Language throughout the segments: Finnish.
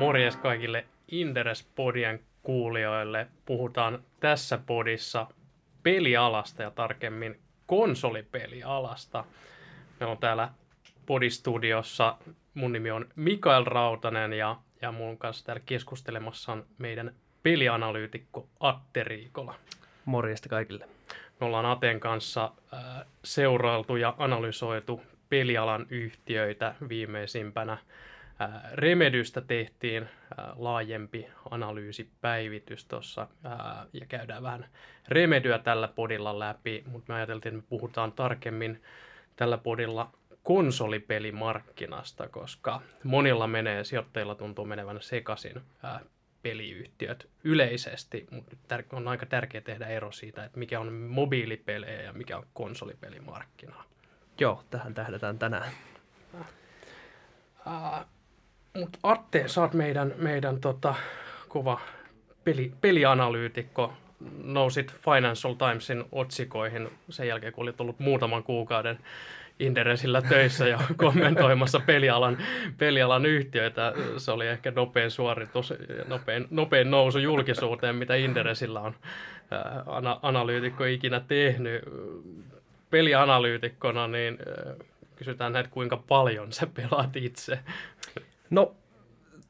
Morjes kaikille Inderes-podien kuulijoille. Puhutaan tässä podissa pelialasta ja tarkemmin konsolipelialasta. Meillä on täällä podistudiossa, mun nimi on Mikael Rautanen ja, ja mun kanssa täällä keskustelemassa on meidän pelianalyytikko Atte Riikola. Morjesta kaikille. Me ollaan Aten kanssa äh, seurailtu ja analysoitu pelialan yhtiöitä viimeisimpänä. Äh, Remedystä tehtiin äh, laajempi analyysipäivitys tuossa äh, ja käydään vähän Remedyä tällä podilla läpi, mutta me ajateltiin, että me puhutaan tarkemmin tällä podilla konsolipelimarkkinasta, koska monilla menee, sijoittajilla tuntuu menevän sekaisin peliyhtiöt yleisesti, mutta on aika tärkeää tehdä ero siitä, että mikä on mobiilipelejä ja mikä on konsolipelimarkkinaa. Joo, tähän tähdätään tänään. Uh, mutta Atte, sä oot meidän, meidän tota, kova peli, pelianalyytikko. Nousit Financial Timesin otsikoihin sen jälkeen, kun olit ollut muutaman kuukauden Inderesillä töissä ja kommentoimassa pelialan, pelialan yhtiöitä. Se oli ehkä nopein suoritus, nopein, nopein nousu julkisuuteen, mitä Inderesillä on ana, analyytikko ikinä tehnyt. Pelianalyytikkona, niin kysytään näitä, kuinka paljon sä pelaat itse. No,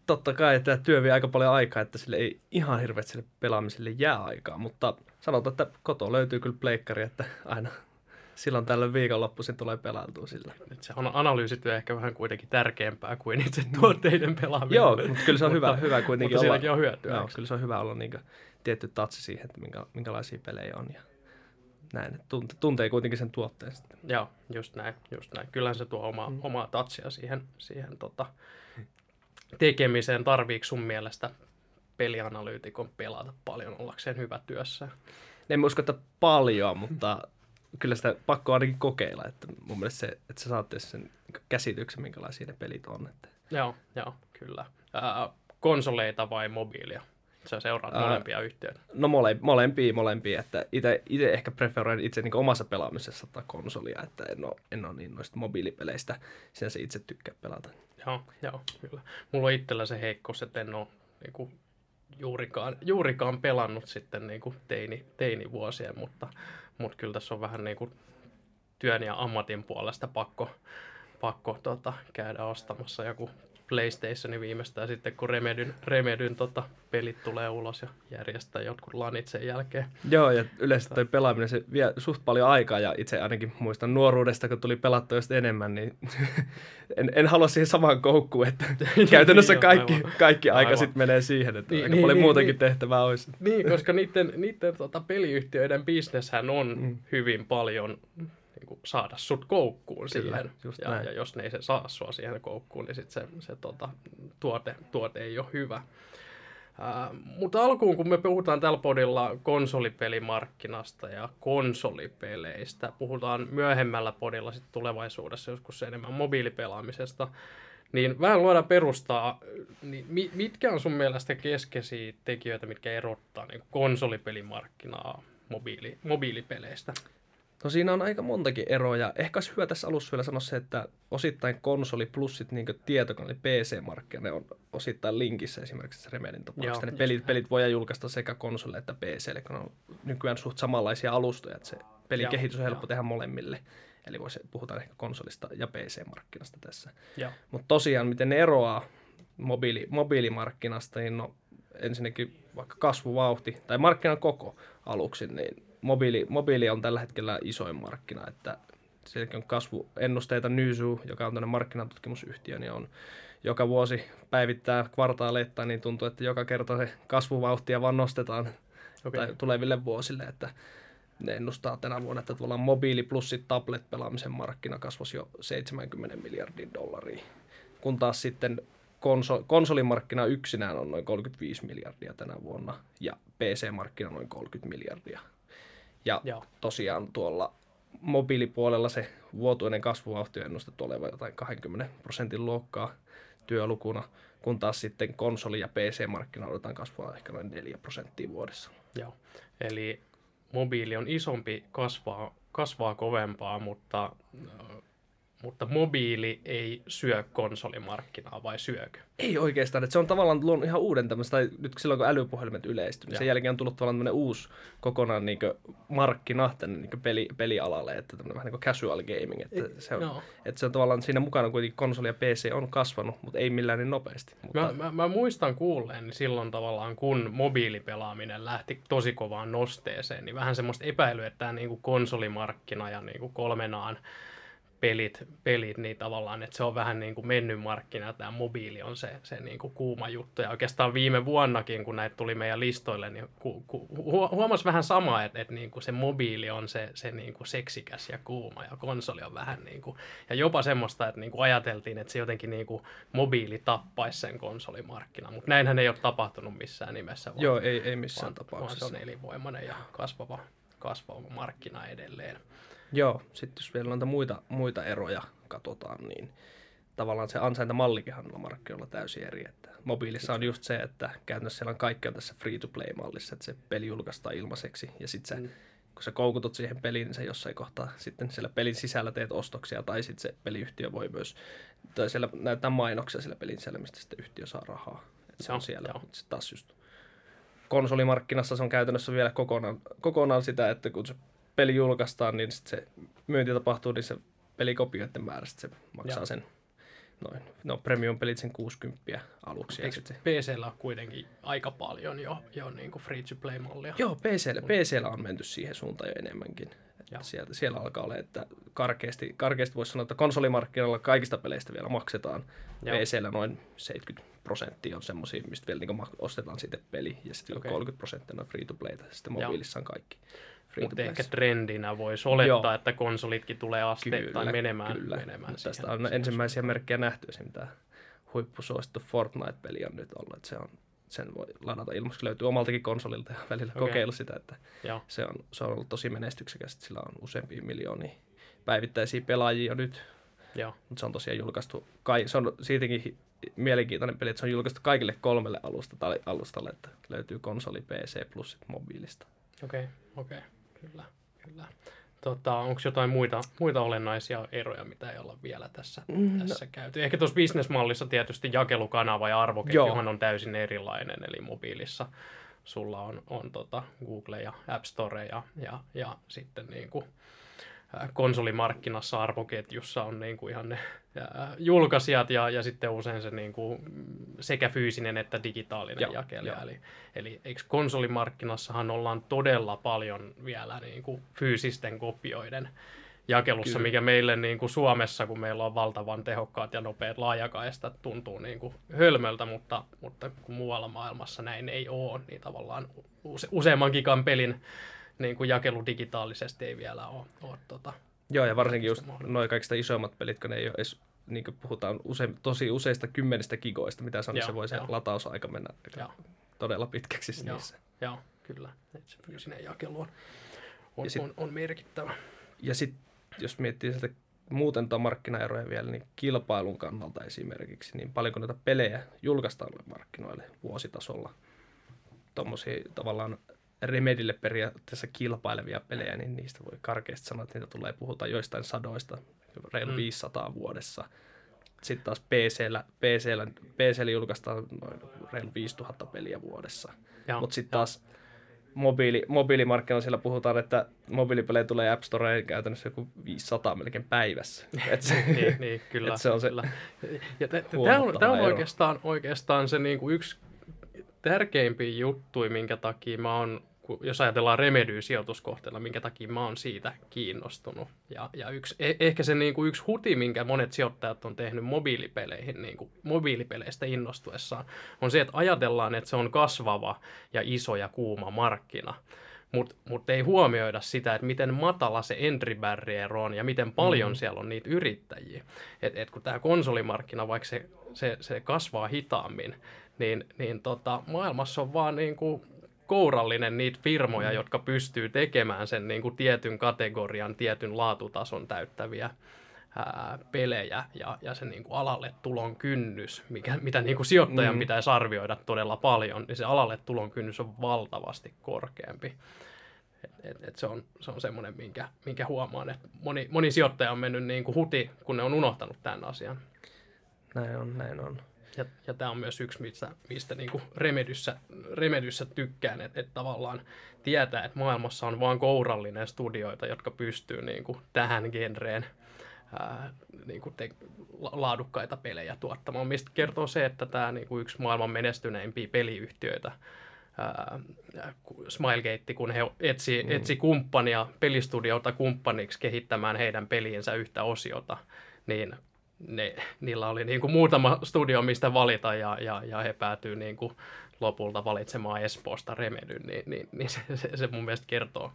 totta kai, että työ vie aika paljon aikaa, että sille ei ihan hirveästi sille pelaamiselle jää aikaa, mutta sanotaan, että koto löytyy kyllä pleikkari, että aina silloin tällöin viikonloppuisin tulee pelailtua sillä. Et se on analyysityö ehkä vähän kuitenkin tärkeämpää kuin itse tuotteiden pelaaminen. Joo, mutta kyllä se on hyvä, hyvä kuitenkin mutta olla. on hyötyä. Joo, kyllä se on hyvä olla niin tietty tatsi siihen, että minkä, minkälaisia pelejä on. Ja näin, tunte, tuntee kuitenkin sen tuotteen sitten. Joo, just näin, just näin. Kyllähän se tuo oma, mm. omaa tatsia siihen, siihen tota, tekemiseen. Tarviiko sun mielestä pelianalyytikon pelata paljon ollakseen hyvä työssä? En usko, että paljon, mutta kyllä sitä pakko ainakin kokeilla. Että mun mielestä se, että sä saatte sen käsityksen, minkälaisia ne pelit on. Että. Joo, joo, kyllä. Ää, konsoleita vai mobiilia? Sä seuraat Ää, molempia yhtiöitä. No mole, molempia, molempia. Että itse, itse ehkä preferoin itse niin omassa pelaamisessa tai konsolia, että en ole, en ole niin noista mobiilipeleistä sinänsä itse tykkää pelata. Joo, joo, kyllä. Mulla on itsellä se heikkous, että en ole niin kuin, juurikaan, juurikaan pelannut sitten niin kuin teini, teinivuosien, mutta, mutta kyllä tässä on vähän niin kuin työn ja ammatin puolesta pakko, pakko tota, käydä ostamassa joku PlayStationi viimeistään sitten, kun Remedyn, Remedyn tota, pelit tulee ulos ja järjestää jotkut lanit sen jälkeen. Joo, ja yleensä toi pelaaminen se vie suht paljon aikaa, ja itse ainakin muistan nuoruudesta, kun tuli pelattua just enemmän, niin en, en halua siihen samaan koukkuun, että käytännössä niin, kaikki, aivan. kaikki aika sitten menee siihen, että niin, aika niin, paljon niin, muutenkin niin, tehtävää olisi. Niin, koska niiden, niiden tota, peliyhtiöiden bisneshän on mm. hyvin paljon niin kuin saada sut koukkuun Kyllä, siihen. Ja, ja jos ne ei se saa sua siihen koukkuun, niin sit se, se tota, tuote, tuote ei ole hyvä. Uh, mutta alkuun, kun me puhutaan tällä podilla konsolipelimarkkinasta ja konsolipeleistä, puhutaan myöhemmällä podilla sit tulevaisuudessa joskus enemmän mobiilipelaamisesta, niin vähän luodaan perustaa, niin mitkä on sun mielestä keskeisiä tekijöitä, mitkä erottaa niin konsolipelimarkkinaa mobiili, mobiilipeleistä? No siinä on aika montakin eroja. Ehkä olisi hyvä tässä alussa vielä sanoa se, että osittain konsoli plus sitten niin tietokone, eli PC-markkina, ne on osittain linkissä esimerkiksi Remedin tapauksessa. Ne pelit, pelit voidaan julkaista sekä konsolille että PClle, kun on nykyään suht samanlaisia alustoja, että se pelikehitys on helppo Joo. tehdä molemmille. Eli voisi, puhutaan ehkä konsolista ja PC-markkinasta tässä. Mutta tosiaan, miten ne eroaa mobiili, mobiilimarkkinasta, niin no, ensinnäkin vaikka kasvuvauhti tai markkinan koko aluksi, niin mobiili, mobiili on tällä hetkellä isoin markkina, että sielläkin on kasvuennusteita. Nysu, joka on tämmöinen markkinatutkimusyhtiö, niin on joka vuosi päivittää kvartaaleittain, niin tuntuu, että joka kerta se kasvuvauhtia vaan nostetaan okay. tai tuleville vuosille, että ne ennustaa tänä vuonna, että tavallaan mobiili plus tablet-pelaamisen markkina kasvoisi jo 70 miljardin dollaria, kun taas sitten konso- konsolimarkkina yksinään on noin 35 miljardia tänä vuonna ja PC-markkina noin 30 miljardia ja Joo. tosiaan tuolla mobiilipuolella se vuotuinen kasvuvauhti on ennustettu olevan jotain 20 prosentin luokkaa työlukuna, kun taas sitten konsoli- ja PC-markkina odotetaan kasvaa ehkä noin 4 prosenttia vuodessa. Joo, eli mobiili on isompi, kasvaa, kasvaa kovempaa, mutta mutta mobiili ei syö konsolimarkkinaa, vai syökö? Ei oikeastaan, että se on tavallaan luonut ihan uuden tämmöistä, tai nyt silloin kun älypuhelimet yleistyi, niin sen jälkeen on tullut tavallaan tämmöinen uusi kokonaan niin markkina tänne niin peli, pelialalle, että tämmöinen vähän niin kuin casual gaming, että se, on, että se on tavallaan siinä mukana kuitenkin konsoli ja PC on kasvanut, mutta ei millään niin nopeasti. Mutta... Mä, mä, mä muistan kuulleen silloin tavallaan, kun mobiilipelaaminen lähti tosi kovaan nosteeseen, niin vähän semmoista epäilyä, että tämä niin kuin konsolimarkkina ja niin kuin kolmenaan pelit, pelit, niin tavallaan, että se on vähän niin kuin mennyt markkina, tämä mobiili on se, se niin kuin kuuma juttu. Ja oikeastaan viime vuonnakin, kun näitä tuli meidän listoille, niin ku, ku, huomasi vähän samaa, että, että niin kuin se mobiili on se, se niin kuin seksikäs ja kuuma, ja konsoli on vähän niin kuin, ja jopa semmoista, että niin kuin ajateltiin, että se jotenkin niin kuin mobiili tappaisi sen konsolimarkkinan, mutta näinhän ei ole tapahtunut missään nimessä. Vaan, Joo, ei, ei missään vaan, tapauksessa. Vaan se on elinvoimainen ja kasvava, kasvava markkina edelleen. Joo, sitten jos vielä noita muita, muita eroja katsotaan, niin tavallaan se ansaintamallikinhan on markkinoilla täysin eri. Että mobiilissa on just se, että käytännössä siellä on kaikki on tässä free-to-play-mallissa, että se peli julkaistaan ilmaiseksi ja sitten se, mm. kun sä koukutut siihen peliin, niin se jossain kohtaa sitten siellä pelin sisällä teet ostoksia tai sitten se peliyhtiö voi myös, tai siellä näyttää mainoksia siellä pelin sisällä, mistä sitten yhtiö saa rahaa. Että se on siellä. Joo. Sitten taas just konsolimarkkinassa se on käytännössä vielä kokonaan, kokonaan sitä, että kun se peli julkaistaan, niin sit se myynti tapahtuu, niin se pelikopioiden määrä se maksaa ja. sen noin. No premium-pelit sen 60 aluksi. Eikö se... PCllä on kuitenkin aika paljon jo, jo niin kuin free-to-play-mallia? Joo, PCllä, PCllä on menty siihen suuntaan jo enemmänkin. Että sieltä, siellä alkaa olla, että karkeasti, karkeasti voisi sanoa, että konsolimarkkinoilla kaikista peleistä vielä maksetaan. Joo. PCllä noin 70 prosenttia on semmoisia, mistä vielä niin ostetaan sitten peli, ja sitten okay. 30 prosenttia on free-to-playta, sitten mobiilissa on kaikki. Mutta ehkä trendinä voisi olettaa, Joo. että konsolitkin tulee asteittain kyllä, menemään. Kyllä. menemään Tästä siihen, on ensimmäisiä merkkejä nähty, tämä huippusuosittu Fortnite-peli on nyt ollut, että se on, sen voi ladata ilmaiseksi, löytyy omaltakin konsolilta ja välillä okay. kokeilla sitä, että se on, se on ollut tosi menestyksekäs, sillä on useampia miljoonia päivittäisiä pelaajia jo nyt, Joo. mutta se on tosiaan julkaistu, kai, se on siitäkin mielenkiintoinen peli, että se on julkaistu kaikille kolmelle alusta, alustalle, että löytyy konsoli, PC plus mobiilista. Okei, okay, okei. Okay. Kyllä, kyllä. Tota, Onko jotain muita, muita olennaisia eroja, mitä ei olla vielä tässä, mm, no. tässä käyty? Ehkä tuossa bisnesmallissa tietysti jakelukanava ja arvoketjuhan on täysin erilainen, eli mobiilissa sulla on, on tota Google ja App Store ja, ja, ja sitten niin kuin, konsolimarkkinassa arvoketjussa on niin kuin ihan ne julkaisijat ja, ja sitten usein se niin kuin sekä fyysinen että digitaalinen joo, jakelija. Joo. Eli, eli eikö konsolimarkkinassahan ollaan todella paljon vielä niin kuin fyysisten kopioiden jakelussa, Kyllä. mikä meille niin kuin Suomessa, kun meillä on valtavan tehokkaat ja nopeat laajakaistat, tuntuu niin kuin hölmöltä, mutta, mutta kun muualla maailmassa näin ei ole, niin tavallaan use, useamman gigan pelin niin kuin jakelu digitaalisesti ei vielä ole. ole tota, Joo, ja varsinkin just noin kaikista isoimmat pelit, kun ne ei ole edes, niin kuin puhutaan use, tosi useista kymmenistä gigoista, mitä se on, niin se voi se latausaika mennä joo. todella pitkäksi joo, niissä. Joo, kyllä. Et se fyysinen jakelu on, on, sit, on, on merkittävä. Ja sitten jos miettii sieltä muuten tuon markkinaeroja vielä, niin kilpailun kannalta esimerkiksi, niin paljonko näitä pelejä julkaistaan markkinoille vuositasolla. Tuommoisia tavallaan Remedille periaatteessa kilpailevia pelejä, niin niistä voi karkeasti sanoa, että niitä tulee puhuta joistain sadoista, reilu mm. 500 vuodessa. Sitten taas PCllä, PCllä, PCllä julkaistaan noin reilu 5000 peliä vuodessa. Mutta sitten taas mobiili, mobiilimarkkinoilla siellä puhutaan, että mobiilipelejä tulee App Storeen käytännössä joku 500 melkein päivässä. Et se, niin, niin, kyllä. Et se on se kyllä. Ja Tämä on, on oikeastaan, oikeastaan se niinku yksi tärkeimpiä juttuja, minkä takia mä oon jos ajatellaan Remedy-sijoituskohteella, minkä takia mä oon siitä kiinnostunut. Ja, ja yksi, eh, ehkä se niin kuin yksi huti, minkä monet sijoittajat on tehnyt mobiilipeleihin, niin kuin mobiilipeleistä innostuessaan, on se, että ajatellaan, että se on kasvava ja iso ja kuuma markkina. Mutta mut ei huomioida sitä, että miten matala se entry barrier on ja miten paljon mm. siellä on niitä yrittäjiä. Et, et kun tämä konsolimarkkina, vaikka se, se, se kasvaa hitaammin, niin, niin tota, maailmassa on vaan niin kuin kourallinen niitä firmoja, mm. jotka pystyy tekemään sen niin kuin tietyn kategorian, tietyn laatutason täyttäviä ää, pelejä ja, ja se niin kuin alalle tulon kynnys, mikä, mitä niin kuin sijoittajan mm. pitäisi arvioida todella paljon, niin se alalle tulon kynnys on valtavasti korkeampi. Et, et, et se on, se on semmoinen, minkä, minkä huomaan, että moni, moni sijoittaja on mennyt niin kuin huti, kun ne on unohtanut tämän asian. Näin on, näin on. Ja, ja tämä on myös yksi, mistä, mistä niin kuin Remedyssä, Remedyssä tykkään, että, että tavallaan tietää, että maailmassa on vain kourallinen studioita, jotka pystyy niin kuin tähän genreen ää, niin kuin te, laadukkaita pelejä tuottamaan. Mistä kertoo se, että tämä niin kuin yksi maailman menestyneimpiä peliyhtiöitä, Smilegate, kun he etsi, mm. etsi kumppania, pelistudiota kumppaniksi kehittämään heidän peliensä yhtä osiota, niin ne, niillä oli niin kuin muutama studio, mistä valita, ja, ja, ja he päätyy niin kuin lopulta valitsemaan Espoosta Remedyn, niin, niin, niin se, se, se mun mielestä kertoo,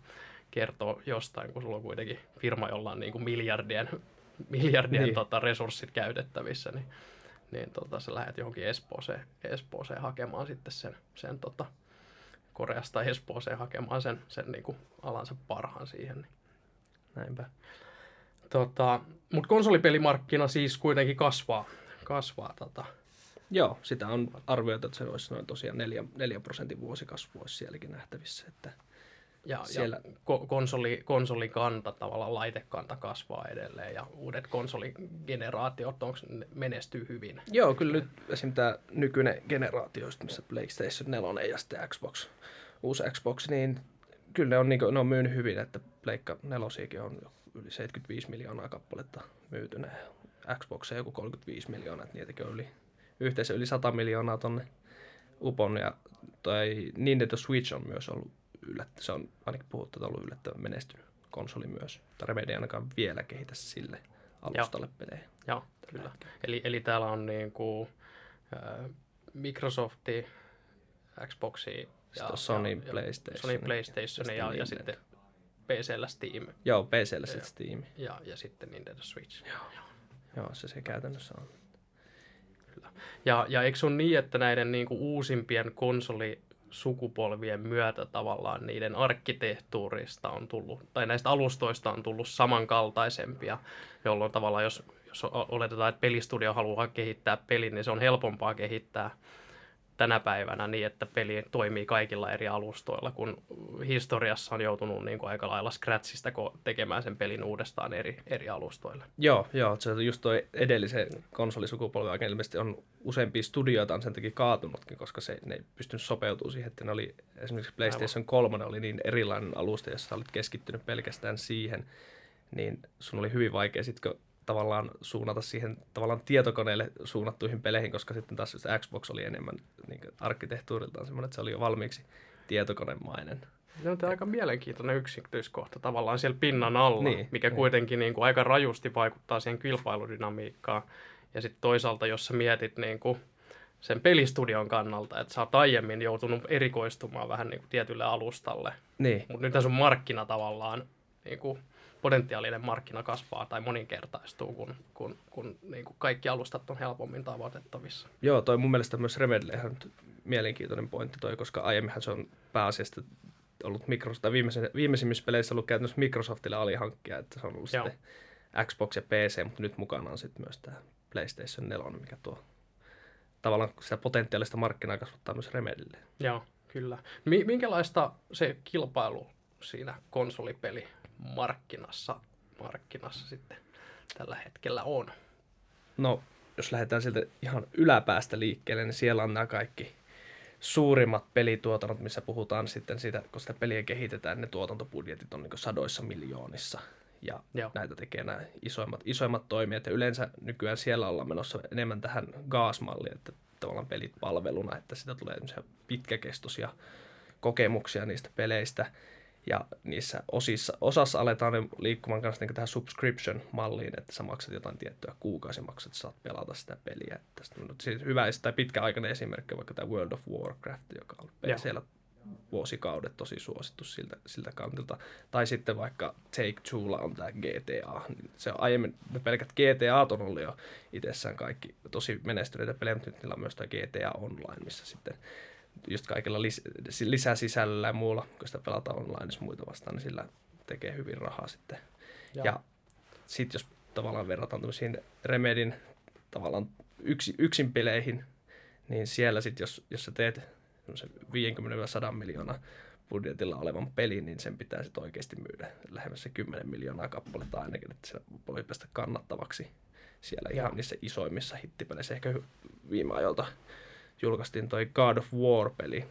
kertoo jostain, kun sulla on kuitenkin firma, jolla on niin kuin miljardien, miljardien niin. tota, resurssit käytettävissä, niin, niin tota, sä lähdet johonkin Espooseen, Espooseen hakemaan sitten sen, sen tota, Koreasta Espooseen hakemaan sen, sen niin kuin alansa parhaan siihen. Niin. Näinpä. Tota, Mutta konsolipelimarkkina siis kuitenkin kasvaa. kasvaa tota. Joo, sitä on arvioitu, että se olisi noin tosiaan 4, 4 prosentin vuosikasvu olisi sielläkin nähtävissä. Että ja, siellä... ja konsoli, konsolikanta, tavallaan laitekanta kasvaa edelleen ja uudet konsoligeneraatiot onko, menestyy hyvin. Joo, kyllä nyt esim. tämä nykyinen generaatio, missä PlayStation 4 ja sitten Xbox, uusi Xbox, niin kyllä ne on, niin kuin, ne on myynyt hyvin, että Pleikka 4 on yli 75 miljoonaa kappaletta myytynä. Xbox joku 35 miljoonaa, että niitäkin on yli, yhteensä yli 100 miljoonaa tonne upon. Ja toi Nintendo Switch on myös ollut yllättä, se on ainakin puhuttu, että ollut yllättävän menestynyt konsoli myös. Tai Remedy ainakaan vielä kehitä sille alustalle Joo. pelejä. Joo, kyllä. Eli, eli täällä on niin kuin, äh, Microsofti, Xboxi ja, Sony, ja, PlayStation. Sony PlayStation ja, ja, ja sitten PCllä Steam. Joo, PCllä sitten Steam. Ja, ja sitten Nintendo Switch. Joo. Joo. Joo, se se käytännössä on. Kyllä. Ja, ja eikö se ole niin, että näiden niin kuin uusimpien konsolisukupolvien myötä tavallaan niiden arkkitehtuurista on tullut, tai näistä alustoista on tullut samankaltaisempia, jolloin tavallaan jos, jos oletetaan, että pelistudio haluaa kehittää pelin, niin se on helpompaa kehittää tänä päivänä niin, että peli toimii kaikilla eri alustoilla, kun historiassa on joutunut niin kuin aika lailla scratchista tekemään sen pelin uudestaan eri, eri alustoille. Joo, joo, se just tuo edellisen konsolisukupolven aikana ilmeisesti on useampia studioita on sen takia kaatunutkin, koska se, ne ei pystynyt sopeutumaan siihen, että ne oli, esimerkiksi PlayStation Aivan. 3 oli niin erilainen alusta, jossa olit keskittynyt pelkästään siihen, niin sun oli hyvin vaikea sitten, kun tavallaan suunnata siihen tavallaan tietokoneelle suunnattuihin peleihin, koska sitten taas se Xbox oli enemmän niin arkkitehtuuriltaan semmoinen, että se oli jo valmiiksi tietokonemainen. Se on aika mielenkiintoinen yksityiskohta tavallaan siellä pinnan alla, niin, mikä niin. kuitenkin niin kuin aika rajusti vaikuttaa siihen kilpailudynamiikkaan. Ja sitten toisaalta, jos sä mietit niin kuin sen pelistudion kannalta, että sä oot aiemmin joutunut erikoistumaan vähän niin kuin tietylle alustalle. Niin. Mutta nyt sun markkina tavallaan niin kuin potentiaalinen markkina kasvaa tai moninkertaistuu, kun, kun, kun niin kuin kaikki alustat on helpommin tavoitettavissa. Joo, toi mun mielestä myös Remedille ihan mielenkiintoinen pointti toi, koska aiemminhan se on pääasiassa ollut Microsoft, tai viimeisimmissä peleissä ollut käytännössä Microsoftille alihankkija, että se on ollut Joo. sitten Xbox ja PC, mutta nyt mukana on sitten myös tämä PlayStation 4, mikä tuo tavallaan sitä potentiaalista markkinaa kasvattaa myös Remedille. Joo, kyllä. Minkälaista se kilpailu siinä konsolipeli markkinassa, markkinassa sitten tällä hetkellä on? No, jos lähdetään sieltä ihan yläpäästä liikkeelle, niin siellä on nämä kaikki suurimmat pelituotannot, missä puhutaan sitten siitä, kun sitä peliä kehitetään, ne tuotantobudjetit on niin sadoissa miljoonissa. Ja Joo. näitä tekee nämä isoimmat, isoimmat toimijat. Ja yleensä nykyään siellä ollaan menossa enemmän tähän GAAS-malliin, että tavallaan pelit palveluna, että sitä tulee pitkäkestoisia kokemuksia niistä peleistä. Ja niissä osissa, osassa aletaan ne liikkumaan kanssa niin tähän subscription-malliin, että sä maksat jotain tiettyä kuukausimaksut, että saat pelata sitä peliä. Tästä on siis hyvä tai pitkäaikainen esimerkki vaikka tämä World of Warcraft, joka on siellä vuosikaudet tosi suosittu siltä, siltä kantilta. Tai sitten vaikka Take Twolla on tämä GTA. Niin se on aiemmin, ne pelkät GTA on ollut jo itsessään kaikki tosi menestyneitä pelejä, mutta nyt niillä on myös tämä GTA Online, missä sitten just kaikilla lis- lisäsisällöllä ja muulla, kun sitä pelataan online muita vastaan, niin sillä tekee hyvin rahaa sitten. Ja, ja sitten jos tavallaan verrataan tämmöisiin Remedin tavallaan yksi, yksin peleihin, niin siellä sitten jos, jos sä teet 50-100 miljoonaa budjetilla olevan pelin, niin sen pitää sitten oikeasti myydä lähemmäs se 10 miljoonaa kappaletta ainakin, että se voi päästä kannattavaksi siellä ihan ja. niissä isoimmissa hittipeleissä. Ehkä viime ajoilta julkaistiin toi God of War-peli,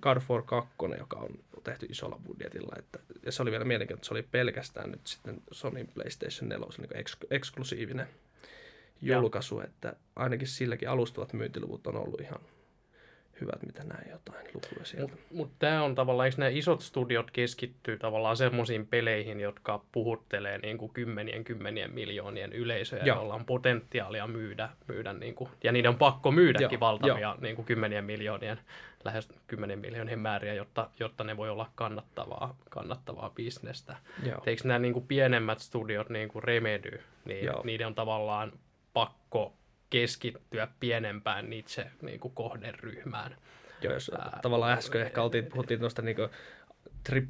God of War 2, joka on tehty isolla budjetilla. Että, ja se oli vielä mielenkiintoista, että se oli pelkästään nyt sitten Sony PlayStation 4 niin eks, eksklusiivinen julkaisu, ja. että ainakin silläkin alustavat myyntiluvut on ollut ihan hyvät, mitä näin jotain lukuja sieltä. Mutta mut tämä on tavallaan, eikö nämä isot studiot keskittyy tavallaan semmoisiin peleihin, jotka puhuttelee niin kuin kymmenien kymmenien miljoonien yleisöjä, Joo. joilla on potentiaalia myydä, myydä niin kuin, ja niiden on pakko myydäkin Joo. valtavia Joo. Niin kuin kymmenien miljoonien, lähes kymmenen miljoonien määriä, jotta, jotta ne voi olla kannattavaa, kannattavaa bisnestä. Eikö nämä niin kuin pienemmät studiot, niin kuin Remedy, niin Joo. niiden on tavallaan pakko keskittyä pienempään itse niin kuin kohderyhmään. Joo, jos Ää, tavallaan äsken ehkä oltiin, puhuttiin tuosta niin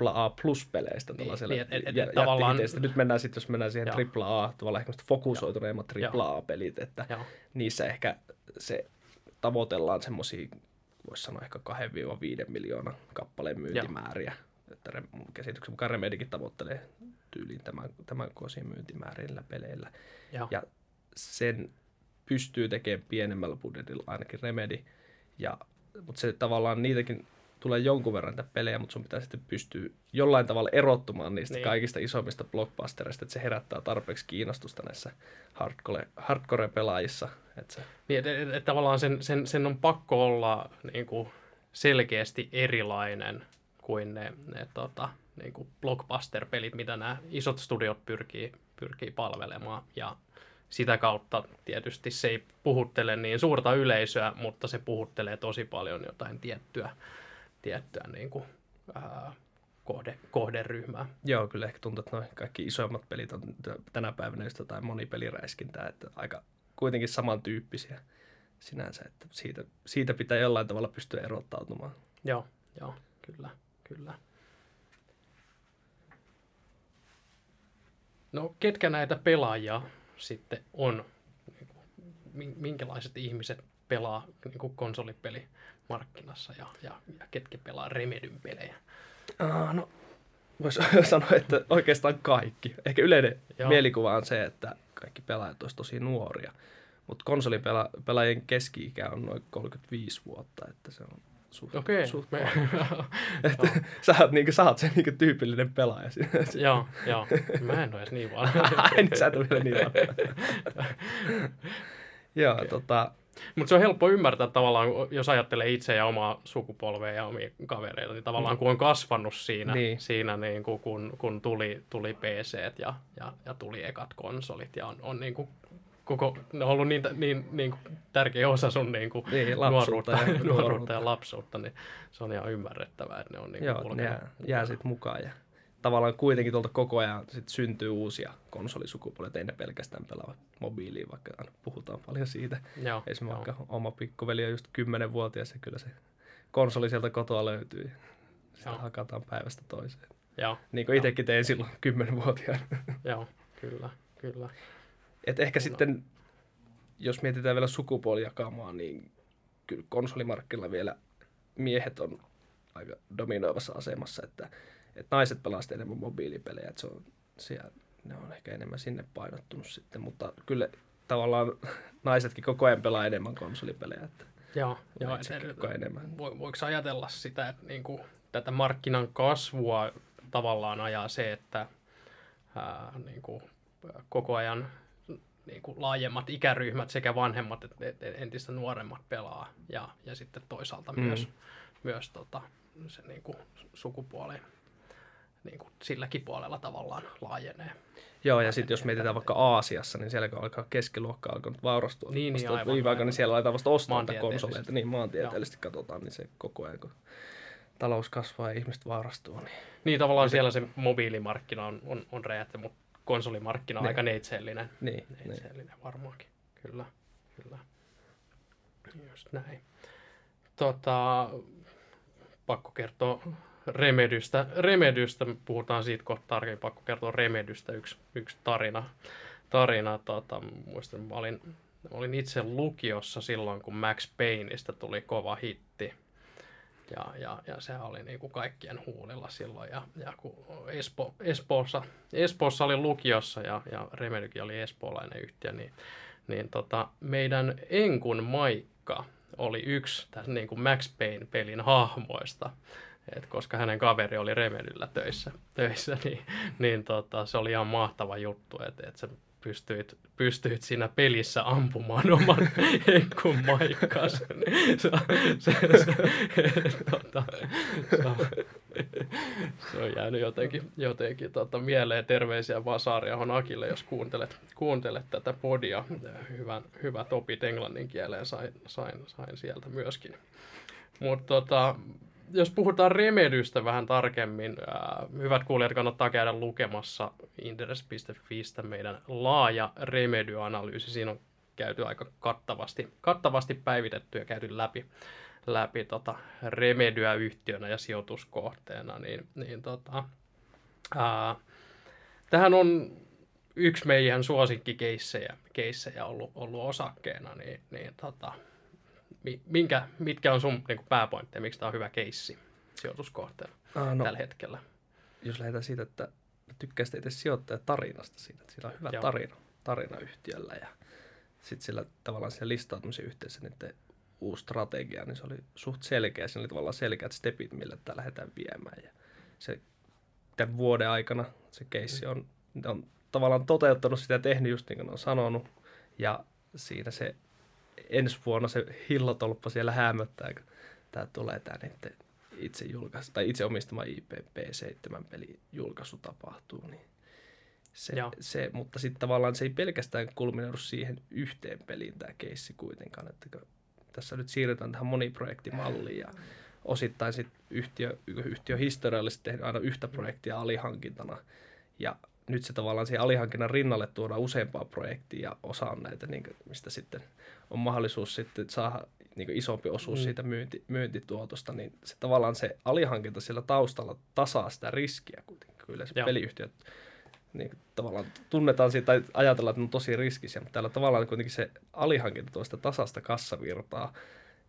AAA plus-peleistä niin, niin, et, et, et, tavallaan... Nyt mennään sitten, jos mennään siihen AAA, tavallaan ehkä fokusoituneemmat AAA-pelit, että Joo. niissä ehkä se tavoitellaan semmoisia, voisi sanoa ehkä 2-5 miljoonaa kappaleen myyntimääriä. Joo. Että mun käsityksen mukaan Remedikin tavoittelee tyyliin tämän, tämän kosin myyntimäärillä peleillä. Joo. Ja sen pystyy tekemään pienemmällä budjetilla ainakin Remedy. Ja, mutta se tavallaan niitäkin tulee jonkun verran niitä pelejä, mutta sun pitää sitten pystyä jollain tavalla erottumaan niistä niin. kaikista isommista blockbustereista, että se herättää tarpeeksi kiinnostusta näissä hardcore, hardcore-pelaajissa. Että se... niin, et, et, et, tavallaan sen, sen, sen on pakko olla niin kuin selkeästi erilainen kuin ne, ne tota, niin kuin blockbuster-pelit, mitä nämä isot studiot pyrkii, pyrkii palvelemaan. Ja sitä kautta tietysti se ei puhuttele niin suurta yleisöä, mutta se puhuttelee tosi paljon jotain tiettyä, tiettyä niin kuin, ää, kohde, kohderyhmää. Joo, kyllä ehkä tuntuu, että noin kaikki isoimmat pelit on tänä päivänä just jotain monipeliräiskintää, että aika kuitenkin samantyyppisiä sinänsä, että siitä, siitä pitää jollain tavalla pystyä erottautumaan. Joo, joo, kyllä, kyllä. No, ketkä näitä pelaajia sitten on, niin minkälaiset ihmiset pelaa niin kuin konsolipelimarkkinassa ja, ja, ja ketkä pelaa Remedyn pelejä? Uh, no, voisi sanoa, että oikeastaan kaikki. Ehkä yleinen Joo. mielikuva on se, että kaikki pelaajat olisivat tosi nuoria. Mutta konsolipelaajien keski-ikä on noin 35 vuotta, että se on suht, Okei. suht Me... että sä oot, niinku, sä oot se niinku, tyypillinen pelaaja. joo, joo. Mä en ole edes niin vaan. Ai, niin sä et ole vielä niin vaan. joo, okay. tota... Mutta se on helppo ymmärtää tavallaan, jos ajattelee itse ja omaa sukupolvea ja omia kavereita, niin tavallaan mm. kun on kasvanut siinä, niin. siinä niin kuin, kun, kun tuli, tuli PC ja, ja, ja tuli ekat konsolit ja on, on niin kuin koko, ne on ollut niin, niin, niin kuin tärkeä osa sun niin kuin niin, nuoruutta, ja, nuoruutta ja lapsuutta, niin se on ihan ymmärrettävää, että ne on niin Joo, ne jää, jää sitten mukaan ja tavallaan kuitenkin tuolta koko ajan sit syntyy uusia konsolisukupolvia, ei ne pelkästään pelaa mobiiliin, vaikka puhutaan paljon siitä. Joo, Esimerkiksi joo. vaikka oma pikkuveli on just 10-vuotias ja kyllä se konsoli sieltä kotoa löytyy. Sitä joo. hakataan päivästä toiseen. Joo, niin kuin itsekin tein silloin 10-vuotiaana. Joo, kyllä, kyllä. Et ehkä no. sitten, jos mietitään vielä sukupuolijakamaa, niin kyllä konsolimarkkilla vielä miehet on aika dominoivassa asemassa, että, että naiset pelaavat enemmän mobiilipelejä, että se on siellä, ne on ehkä enemmän sinne painottunut sitten, mutta kyllä tavallaan naisetkin koko ajan pelaa enemmän konsolipelejä. Että joo, joo et, koko enemmän. Vo, voiko ajatella sitä, että niin kuin, tätä markkinan kasvua tavallaan ajaa se, että ää, niin kuin, koko ajan niin kuin laajemmat ikäryhmät sekä vanhemmat että entistä nuoremmat pelaa ja, ja sitten toisaalta mm. myös, myös tota, se niin kuin sukupuoli niin kuin silläkin puolella tavallaan laajenee. Joo, ja sitten jos mietitään vaikka Aasiassa, niin siellä kun alkaa keskiluokka alkanut vaurastua, niin, niin, aivan, viime aikoina, niin siellä aletaan vasta ostaa konsoleita, niin maantieteellisesti Joo. katsotaan, niin se koko ajan, kun talous kasvaa ja ihmiset vaurastuu. Niin, niin tavallaan ja siellä se mobiilimarkkina on, on, on räjähtänyt, mutta konsolimarkkina on aika neitsellinen. Niin, neitsellinen niin. varmaankin, kyllä. kyllä. Just näin. Tota, pakko kertoa Remedystä. Remedystä, puhutaan siitä kohta tarkemmin, pakko kertoa Remedystä yksi, yksi tarina. tarina tota, muistan, mä olin, olin itse lukiossa silloin, kun Max Payneista tuli kova hitti. Ja, ja, ja sehän oli niin kuin kaikkien huulilla silloin. Ja, ja kun Espo, Espoossa, Espoossa oli lukiossa ja, ja Remedykin oli espoolainen yhtiö, niin, niin tota, meidän Enkun Maikka oli yksi tässä niin kuin Max Payne-pelin hahmoista. Et koska hänen kaveri oli Remedyllä töissä, töissä niin, niin tota, se oli ihan mahtava juttu, että et se pystyit, pystyit siinä pelissä ampumaan oman henkun maikkaas. se, se, se, tota, se, se, on jäänyt jotenkin, jotenkin tota, mieleen. Terveisiä vaan Saariahon Akille, jos kuuntelet, kuuntelet tätä podia. Hyvän, hyvät opit englannin kieleen sain, sain, sain sieltä myöskin. Mutta tota, jos puhutaan Remedystä vähän tarkemmin, ää, hyvät kuulijat kannattaa käydä lukemassa interes.fistä meidän laaja Remedy-analyysi. Siinä on käyty aika kattavasti, kattavasti päivitetty ja käyty läpi, läpi tota Remedyä yhtiönä ja sijoituskohteena. Niin, niin tota, ää, tähän on yksi meidän suosikkikeissejä keissejä ollut, ollut osakkeena, niin, niin tota, minkä, mitkä on sun niin pääpointteja, miksi tämä on hyvä keissi sijoituskohteena ah, no, tällä hetkellä? Jos lähdetään siitä, että tykkäisit itse sijoittajan tarinasta siitä, että sillä on hyvä Joo. tarina, tarina yhtiöllä ja sitten sillä tavallaan siellä listautumisen yhteydessä niiden uusi strategia, niin se oli suht selkeä. Siinä oli tavallaan selkeät stepit, millä tämä lähdetään viemään. Ja se tämän vuoden aikana se keissi on, on tavallaan toteuttanut sitä ja tehnyt just niin kuin on sanonut. Ja siinä se ensi vuonna se hillotolppa siellä hämöttää, kun tämä tulee niiden itse julkaisu, tai itse omistama IPP7 peli julkaisu tapahtuu, niin se, se, mutta sitten tavallaan se ei pelkästään kulminoidu siihen yhteen peliin tämä keissi kuitenkaan, että tässä nyt siirrytään tähän moniprojektimalliin ja osittain sitten yhtiö, yhtiö historiallisesti tehnyt aina yhtä projektia alihankintana ja nyt se tavallaan siihen alihankinnan rinnalle tuodaan useampaa projektia ja osa on näitä, niin kuin, mistä sitten on mahdollisuus sitten saada niin isompi osuus mm. siitä myynti, myyntituotosta, niin se tavallaan se alihankinta siellä taustalla tasaa sitä riskiä kuitenkin. Kyllä se peliyhtiöt niin tavallaan tunnetaan siitä tai ajatellaan, että ne on tosi riskisiä, mutta täällä tavallaan kuitenkin se alihankinta tuosta tasasta kassavirtaa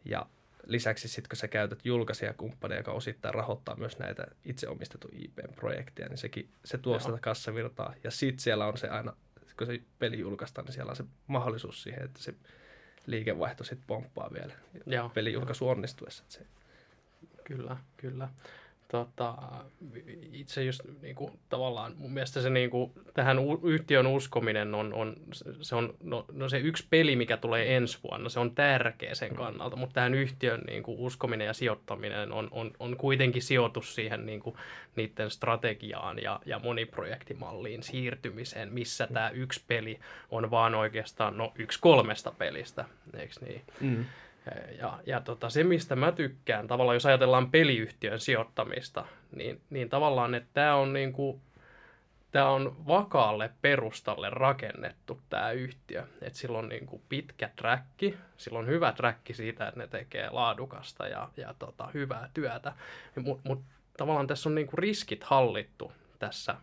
ja lisäksi sitten kun sä käytät julkaisijakumppania, joka osittain rahoittaa myös näitä itse omistettu IP-projekteja, niin sekin, se tuo Joo. sitä kassavirtaa. Ja sitten siellä on se aina, kun se peli julkaistaan, niin siellä on se mahdollisuus siihen, että se liikevaihto sitten pomppaa vielä Joo. pelin julkaisu onnistuessa. Että se... Kyllä, kyllä tota, itse just niin kuin, tavallaan mun mielestä se niin kuin, tähän yhtiön uskominen on, on, se on no, no se yksi peli, mikä tulee ensi vuonna, se on tärkeä sen kannalta, mutta tähän yhtiön niin kuin, uskominen ja sijoittaminen on, on, on kuitenkin sijoitus siihen niin kuin, niiden strategiaan ja, ja moniprojektimalliin siirtymiseen, missä tämä yksi peli on vaan oikeastaan no, yksi kolmesta pelistä, eikö niin? Mm. Ja, ja tota, se, mistä mä tykkään, tavallaan jos ajatellaan peliyhtiön sijoittamista, niin, niin tavallaan, että tämä on, niinku, on vakaalle perustalle rakennettu tämä yhtiö. Et sillä on niinku pitkä träkki, sillä on hyvä träkki siitä, että ne tekee laadukasta ja, ja tota, hyvää työtä. Mutta mut, tavallaan tässä on niinku riskit hallittu tässä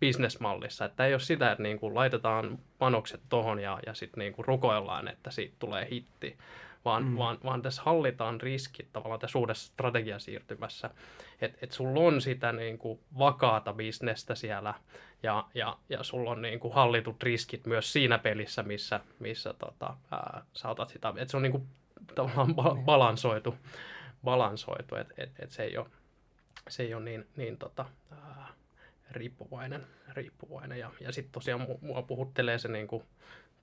bisnesmallissa. Että ei ole sitä, että niinku laitetaan panokset tohon ja, ja sitten niinku rukoillaan, että siitä tulee hitti vaan, mm. vaan, vaan tässä hallitaan riskit tavallaan tässä uudessa strategiasiirtymässä. Että et sulla on sitä niin kuin vakaata bisnestä siellä ja, ja, ja sulla on niin kuin hallitut riskit myös siinä pelissä, missä, missä tota, ää, sä otat sitä. Että se on niin kuin tavallaan ba- niin. balansoitu, balansoitu että et, et se ei ole, se ei ole niin, niin tota, ää, riippuvainen, riippuvainen. Ja, ja sitten tosiaan mua puhuttelee se niin kuin,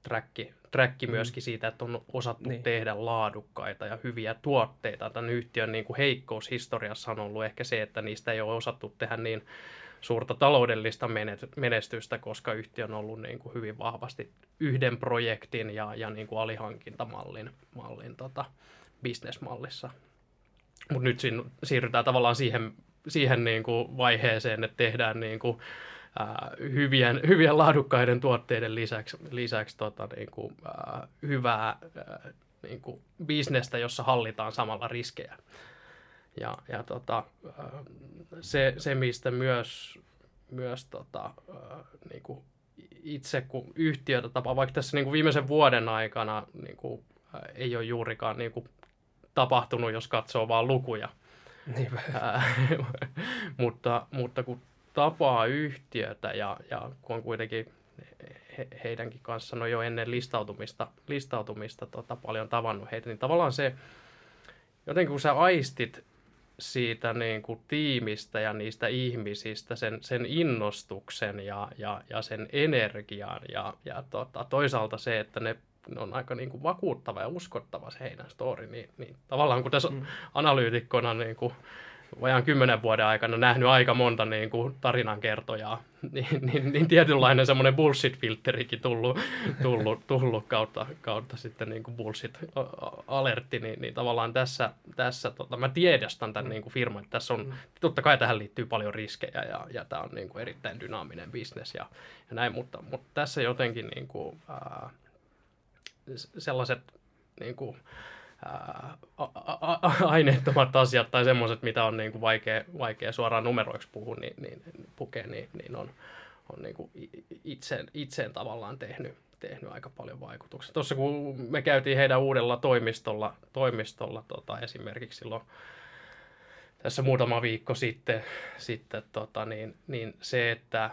träkki, träkki mm. myöskin siitä, että on osattu niin. tehdä laadukkaita ja hyviä tuotteita. Tämän yhtiön niin kuin heikkous historiassa on ollut ehkä se, että niistä ei ole osattu tehdä niin suurta taloudellista menestystä, koska yhtiö on ollut niin kuin hyvin vahvasti yhden projektin ja, ja niin kuin alihankintamallin mallin, tota, bisnesmallissa. Mutta nyt siirrytään tavallaan siihen, siihen niin kuin vaiheeseen, että tehdään niin kuin ää, hyvien, hyvien laadukkaiden tuotteiden lisäksi, lisäksi tota, niin kuin, ää, hyvää ää, niin kuin bisnestä, jossa hallitaan samalla riskejä. Ja, ja tota, se, se, mistä myös, myös tota, niin kuin itse kun yhtiötä tapaa, vaikka tässä niin kuin viimeisen vuoden aikana niin kuin, ei ole juurikaan niin kuin, tapahtunut, jos katsoo vain lukuja, mutta, mutta kun tapaa yhtiötä ja, ja kun on kuitenkin he, heidänkin kanssa no jo ennen listautumista, listautumista tota, paljon tavannut heitä, niin tavallaan se, jotenkin kun sä aistit siitä niin kuin tiimistä ja niistä ihmisistä, sen, sen innostuksen ja, ja, ja sen energian ja, ja tota, toisaalta se, että ne on aika niin kuin vakuuttava ja uskottava se heidän story, niin, niin tavallaan kun tässä mm. analyytikkona niin kuin vajaan kymmenen vuoden aikana nähnyt aika monta niin kuin tarinankertojaa, niin, niin, niin tietynlainen semmoinen bullshit-filterikin tullut, tullut, tullut kautta, kautta sitten niin kuin bullshit-alertti, niin, niin tavallaan tässä, tässä tota, mä tiedostan tämän niin kuin firman, että tässä on, mm. totta kai tähän liittyy paljon riskejä ja, ja tämä on niin kuin erittäin dynaaminen bisnes ja, ja näin, mutta, mutta tässä jotenkin niin kuin, ää, sellaiset niin kuin, aineettomat asiat tai semmoiset, mitä on niin kuin vaikea, vaikea suoraan numeroiksi puhua, niin, niin, pukea, niin, niin on, on niin kuin itseen, itseen tavallaan tehnyt, tehnyt aika paljon vaikutuksia. Tuossa kun me käytiin heidän uudella toimistolla, toimistolla tota, esimerkiksi silloin tässä muutama viikko sitten, sitten tota, niin, niin se, että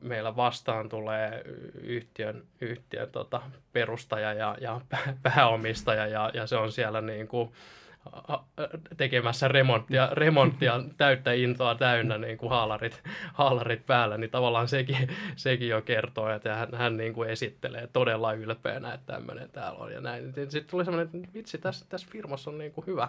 meillä vastaan tulee yhtiön, yhtiön tota, perustaja ja, ja pääomistaja ja, ja se on siellä niin kuin, tekemässä remonttia, remonttia täyttä intoa täynnä niin kuin haalarit, haalarit päällä, niin tavallaan sekin, sekin jo kertoo, että hän, hän niin kuin esittelee todella ylpeänä, että tämmöinen täällä on ja näin. Sitten tuli semmoinen, että vitsi, tässä, tässä firmassa on niin kuin hyvä,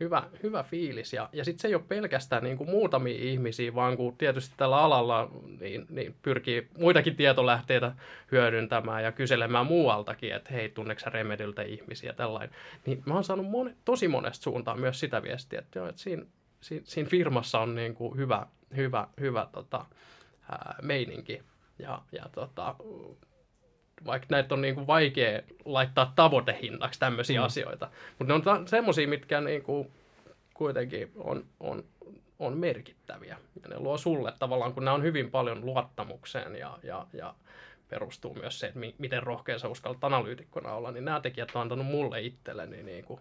hyvä, hyvä fiilis. Ja, ja sitten se ei ole pelkästään niin kuin muutamia ihmisiä, vaan kun tietysti tällä alalla niin, niin pyrkii muitakin tietolähteitä hyödyntämään ja kyselemään muualtakin, että hei, tunneeko Remediltä ihmisiä tällainen. Niin mä oon saanut moni, tosi monesta suuntaan myös sitä viestiä, että, joo, että siinä, siinä, siinä firmassa on niin kuin hyvä, hyvä, hyvä tota, ää, meininki. Ja, ja tota, vaikka näitä on niin kuin vaikea laittaa tavoitehinnaksi tämmöisiä mm. asioita. Mutta ne on ta- semmoisia, mitkä niin kuin kuitenkin on, on, on merkittäviä. Ja ne luo sulle tavallaan, kun nämä on hyvin paljon luottamukseen ja, ja, ja perustuu myös se, että mi- miten rohkea sä uskallat analyytikkona olla, niin nämä tekijät on antanut mulle itselleni niin kuin,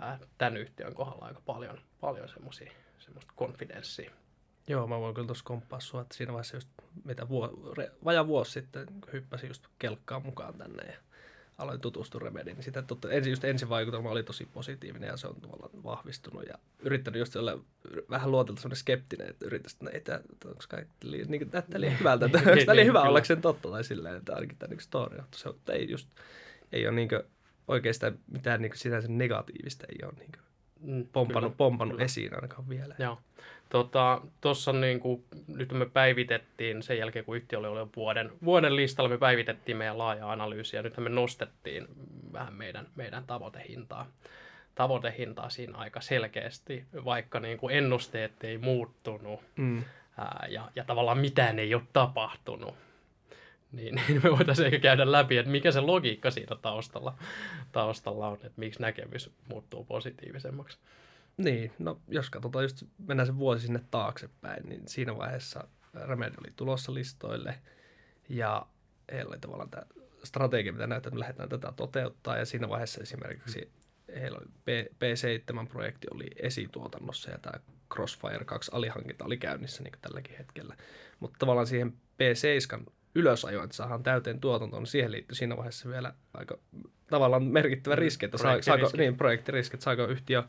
ää, tämän yhtiön kohdalla aika paljon, paljon semmoisia semmoista konfidenssia. Joo, mä voin kyllä tuossa komppaa sua, että siinä vaiheessa just, mitä vuo, re, vaja vuosi sitten hyppäsin just kelkkaan mukaan tänne ja aloin tutustua Remediin, niin sitä totta, ensin, just ensivaikutelma oli tosi positiivinen ja se on tavallaan vahvistunut ja yrittänyt just olla vähän luotelta semmoinen skeptinen, että yrittäisi, että no ei tämä, onko kaikki liian, niin, näyttää liian hyvältä, että onko tämä liian hyvä ollakseen totta tai silleen, että ainakin tämä niin story, mutta se on, ei just, ei ole niin oikeastaan mitään niin sinänsä negatiivista ei ole niin mm, pompannut, kyllä, pompannut kyllä. esiin ainakaan vielä. Joo. Tuossa tota, niin kuin, nyt me päivitettiin sen jälkeen, kun yhtiö oli ollut vuoden, vuoden listalla, me päivitettiin meidän laaja analyysi ja nyt me nostettiin vähän meidän, meidän tavoitehintaa, tavoitehintaa siinä aika selkeästi, vaikka niin kuin ennusteet ei muuttunut mm. ää, ja, ja tavallaan mitään ei ole tapahtunut. Niin, niin me voitaisiin ehkä käydä läpi, että mikä se logiikka siinä taustalla, taustalla on, että miksi näkemys muuttuu positiivisemmaksi. Niin, no jos katsotaan just, mennään se vuosi sinne taaksepäin, niin siinä vaiheessa Remedy oli tulossa listoille ja heillä oli tavallaan tämä strategia, mitä näyttää, että me lähdetään tätä toteuttaa ja siinä vaiheessa esimerkiksi heillä oli P- P7-projekti oli esituotannossa ja tämä Crossfire 2 alihankinta oli käynnissä niin tälläkin hetkellä. Mutta tavallaan siihen P7 ylösajo, että saadaan täyteen tuotantoon, niin siihen liittyy siinä vaiheessa vielä aika tavallaan merkittävä riski, että saa, saako, niin, projektiriski, että saako yhtiö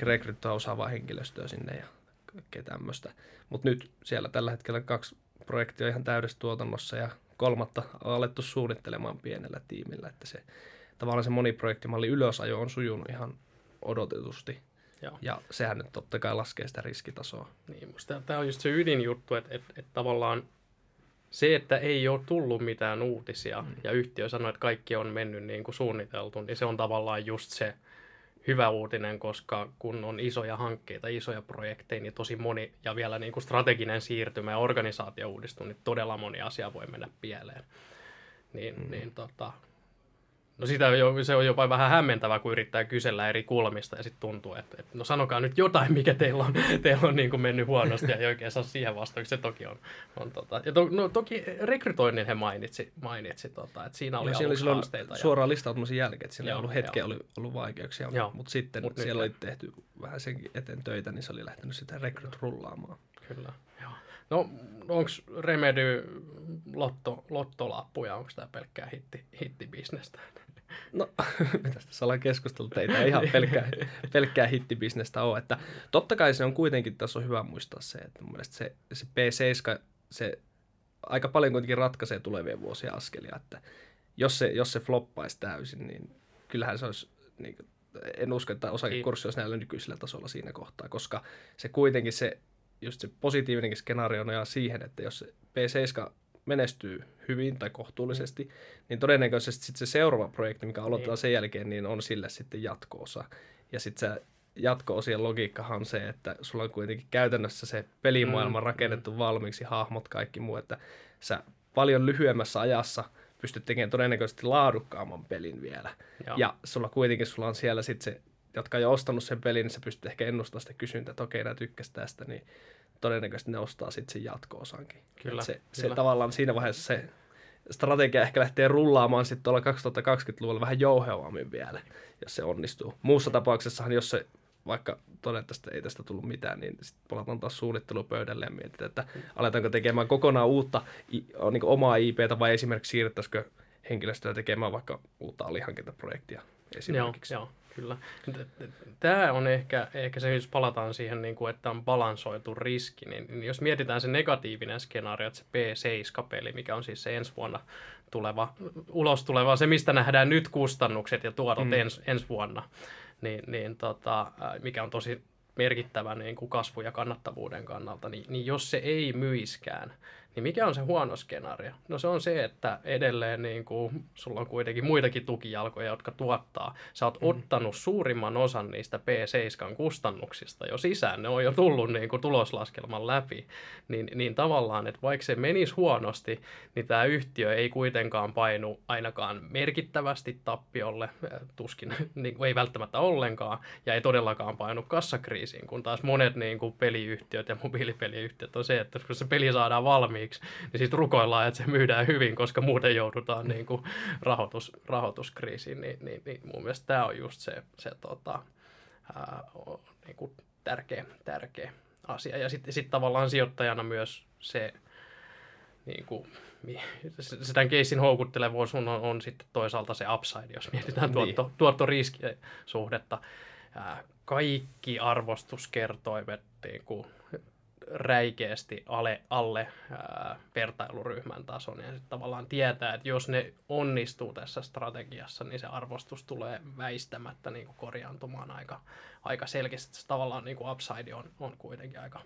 rekryttää osaavaa henkilöstöä sinne ja kaikkea tämmöistä. Mutta nyt siellä tällä hetkellä kaksi projektia ihan täydessä tuotannossa ja kolmatta on alettu suunnittelemaan pienellä tiimillä, että se tavallaan se moniprojektimalli ylösajo on sujunut ihan odotetusti. Joo. Ja sehän nyt totta kai laskee sitä riskitasoa. Niin, musta tämä on just se ydinjuttu, että, että, että tavallaan se, että ei ole tullut mitään uutisia mm. ja yhtiö sanoi, että kaikki on mennyt niin kuin suunniteltu, niin se on tavallaan just se hyvä uutinen, koska kun on isoja hankkeita, isoja projekteja, niin tosi moni ja vielä niin kuin strateginen siirtymä ja organisaatio uudistuu, niin todella moni asia voi mennä pieleen. Niin, mm. niin tota, No sitä jo, se on jopa vähän hämmentävää, kun yrittää kysellä eri kulmista ja sitten tuntuu, että, että no sanokaa nyt jotain, mikä teillä on, teillä on niin kuin mennyt huonosti ja ei oikein saa siihen vastauksen. Se toki on. on tota. ja to, no, toki rekrytoinnin he mainitsi, mainitsi tota, että siinä oli oli haasteita. suoraan listautumisen jälkeen, että siellä joo, ollut hetkeä oli ollut vaikeuksia, joo. mutta sitten Mut siellä nyt, oli tehty vähän senkin eteen töitä, niin se oli lähtenyt sitä rekryt rullaamaan. Kyllä, joo. No, onko Remedy lotto, lottolappuja, onko tämä pelkkää hitti, hittibisnestä? No, mitä tässä ollaan keskustellut, ei tämä ihan pelkkää, pelkkää hittibisnestä ole. Että totta kai se on kuitenkin, tässä on hyvä muistaa se, että mun mielestä se, se P7, se aika paljon kuitenkin ratkaisee tulevien vuosien askelia, että jos se, jos se floppaisi täysin, niin kyllähän se olisi, niin, en usko, että osakekurssi olisi näillä nykyisellä tasolla siinä kohtaa, koska se kuitenkin se, just se positiivinenkin skenaario nojaa siihen, että jos se P7 menestyy hyvin tai kohtuullisesti, mm. niin todennäköisesti sitten se seuraava projekti, mikä aloitetaan niin. sen jälkeen, niin on sille sitten jatkoosa. Ja sitten se jatko-osien logiikkahan on se, että sulla on kuitenkin käytännössä se pelimaailma mm. rakennettu mm. valmiiksi, hahmot, kaikki muu, että sä paljon lyhyemmässä ajassa pystyt tekemään todennäköisesti laadukkaamman pelin vielä. Joo. Ja sulla kuitenkin sulla on siellä sitten se, jotka on jo ostanut sen pelin, niin sä pystyt ehkä ennustamaan sitä kysyntää, että okei, nämä tykkäsi tästä, niin todennäköisesti ne ostaa sitten sen jatko-osankin. Kyllä, se, kyllä. se tavallaan siinä vaiheessa se strategia ehkä lähtee rullaamaan sitten tuolla 2020-luvulla vähän jouhevammin vielä, jos se onnistuu. Muussa tapauksessahan, jos se vaikka todettaisiin, että ei tästä tullut mitään, niin sitten palataan taas suunnittelupöydälle ja mietitään, että aletaanko tekemään kokonaan uutta niin omaa IPtä vai esimerkiksi siirrettäisikö henkilöstöä tekemään vaikka uutta alihankintaprojektia esimerkiksi. Joo, joo kyllä. Tämä on ehkä, ehkä se, jos palataan siihen, niin kuin, että on balansoitu riski, niin, niin jos mietitään se negatiivinen skenaario, että se P7-peli, mikä on siis se ensi vuonna tuleva, ulos tuleva, se mistä nähdään nyt kustannukset ja tuotot mm. ens, ensi vuonna, niin, niin tota, mikä on tosi merkittävä niin kuin kasvu- ja kannattavuuden kannalta, niin, niin jos se ei myiskään, niin mikä on se huono skenaario? No se on se, että edelleen niin kuin, sulla on kuitenkin muitakin tukijalkoja, jotka tuottaa. Sä oot mm. ottanut suurimman osan niistä P7 kustannuksista jo sisään. Ne on jo tullut niin kuin, tuloslaskelman läpi. Niin, niin tavallaan, että vaikka se menisi huonosti, niin tämä yhtiö ei kuitenkaan painu ainakaan merkittävästi tappiolle. Tuskin niin, ei välttämättä ollenkaan. Ja ei todellakaan painu kassakriisiin, kun taas monet niin kuin, peliyhtiöt ja mobiilipeliyhtiöt on se, että kun se peli saadaan valmiiksi, valmiiksi, niin sitten rukoillaan, että se myydään hyvin, koska muuten joudutaan niin kuin rahoitus, rahoituskriisiin. Niin, niin, niin mun mielestä tämä on just se, se tota, ää, niin kuin tärkeä, tärkeä asia. Ja sitten sit tavallaan sijoittajana myös se, niin kuin, se tämän keissin houkuttelevuus on, on, on sitten toisaalta se upside, jos mietitään tuotto, niin. tuottoriskisuhdetta. Kaikki arvostuskertoimet niin kuin, räikeästi ale, alle ää, vertailuryhmän tason ja sitten tavallaan tietää, että jos ne onnistuu tässä strategiassa, niin se arvostus tulee väistämättä niin kuin korjaantumaan aika, aika selkeästi. Se tavallaan niin kuin upside on, on kuitenkin aika,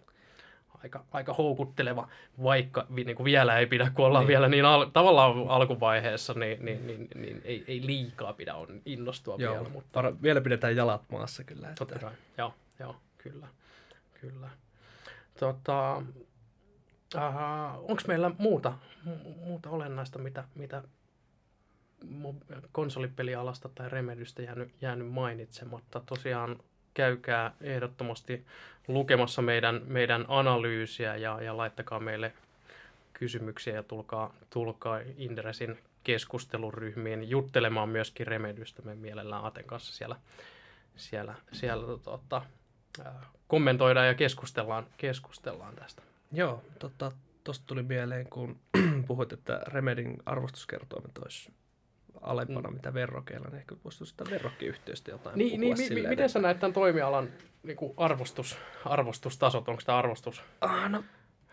aika, aika houkutteleva, vaikka niin kuin vielä ei pidä, kun ollaan niin. vielä niin al- tavallaan alkuvaiheessa, niin, niin, niin, niin ei, ei liikaa pidä on innostua joo, vielä. Mutta... vielä pidetään jalat maassa kyllä. Että... Totta kai, joo, joo kyllä. kyllä. Tota, Onko meillä muuta, muuta olennaista, mitä, mitä konsolipelialasta tai Remedystä jäänyt, jäänyt mainitsematta? Tosiaan käykää ehdottomasti lukemassa meidän, meidän analyysiä ja, ja laittakaa meille kysymyksiä ja tulkaa, tulkaa Inderesin keskusteluryhmiin juttelemaan myöskin Remedystä. Me mielellään Aten kanssa siellä, siellä, siellä tota, kommentoidaan ja keskustellaan, keskustellaan tästä. Joo, tota, tuosta tuli mieleen, kun puhuit, että Remedin arvostuskertoimet olisi alempana, mm. mitä verrokeilla, niin ehkä voisi sitä verrokkiyhtiöstä jotain niin, niin, mi, mi, Miten sä näet tämän toimialan niin kuin arvostus, arvostustasot, onko tämä arvostus? Ah, no,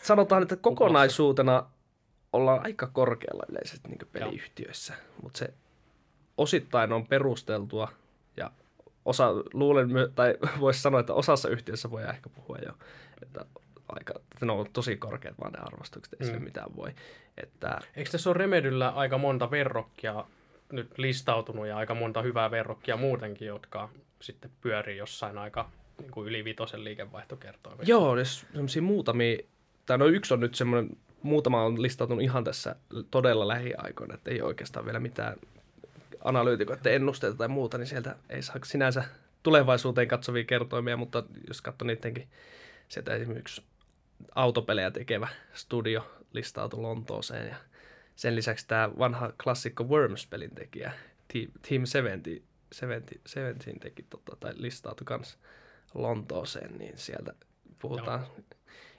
sanotaan, että kokonaisuutena ollaan aika korkealla yleisesti niin peliyhtiöissä, mutta se osittain on perusteltua osa, luulen, tai voisi sanoa, että osassa yhtiössä voi ehkä puhua jo, että aika, että ne on tosi korkeat vaan ne arvostukset, ei mm. mitään voi. Että... Eikö tässä ole Remedyllä aika monta verrokkia nyt listautunut ja aika monta hyvää verrokkia muutenkin, jotka sitten pyörii jossain aika niin kuin yli vitosen liikevaihtokertoimessa? Joo, jos semmoisia muutamia, tai no yksi on nyt semmoinen, muutama on listautunut ihan tässä todella lähiaikoina, että ei oikeastaan vielä mitään analyytikoiden ennusteita tai muuta, niin sieltä ei saa sinänsä tulevaisuuteen katsovia kertoimia, mutta jos katsoo niidenkin, sieltä esimerkiksi autopelejä tekevä studio listautui Lontooseen ja sen lisäksi tämä vanha klassikko Worms-pelin tekijä Team 70, 70, 70 teki tota, tai listautui kanssa Lontooseen, niin sieltä puhutaan Joo.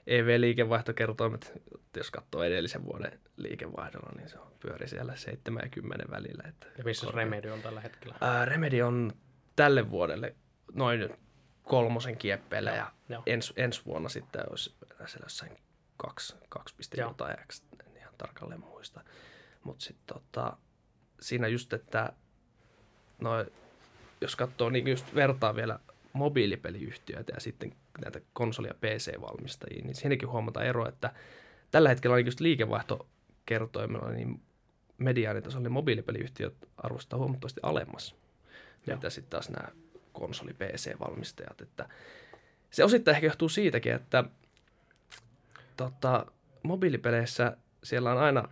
EV-liikevaihtokertoimet, jos katsoo edellisen vuoden liikevaihdolla, niin se on pyöri siellä 70 välillä. Että ja missä korkea. Remedy on tällä hetkellä? Ää, Remedy on tälle vuodelle noin kolmosen kieppeillä ja ens, ensi vuonna sitten olisi siellä jossain 2, 2 jotain, en ihan tarkalleen muista. Mutta sitten tota, siinä just, että no, jos katsoo, niin just vertaa vielä mobiilipeliyhtiöitä ja sitten näitä konsoli- ja PC-valmistajia, niin siinäkin huomataan ero, että tällä hetkellä on just liikevaihtokertoimella niin mediaanitasolla niin mobiilipeliyhtiöt arvostaa huomattavasti alemmas, ja. mitä sitten taas nämä konsoli- PC-valmistajat. Että se osittain ehkä johtuu siitäkin, että tota, mobiilipeleissä siellä on aina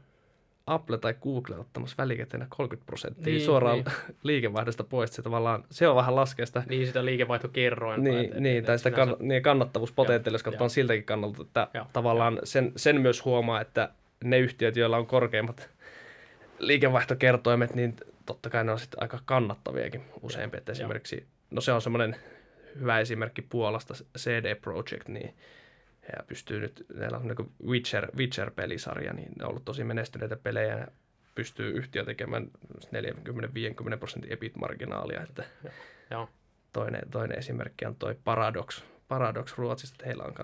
Apple tai Google ottamassa välikäteenä 30 prosenttia niin, suoraan niin. liikevaihdosta pois. Se, tavallaan, se on vähän laskea sitä. Niin, sitä liikevaihtokerroin. Niin, et, niin et, tai sitä kann, niin, kannattavuuspotentiaalia, jos katsotaan siltäkin kannalta, että joo, tavallaan Sen, sen myös huomaa, että ne yhtiöt, joilla on korkeimmat liikevaihtokertoimet, niin totta kai ne on sitten aika kannattaviakin useampi. Että esimerkiksi, no se on semmoinen hyvä esimerkki Puolasta, CD Projekt, niin ja pystyy nyt, meillä on niin Witcher, Witcher-pelisarja, niin ne on ollut tosi menestyneitä pelejä ja pystyy yhtiö tekemään 40-50 prosentin EBIT-marginaalia. Että ja. Toinen, toinen esimerkki on toi Paradox, Paradox Ruotsista, että heillä on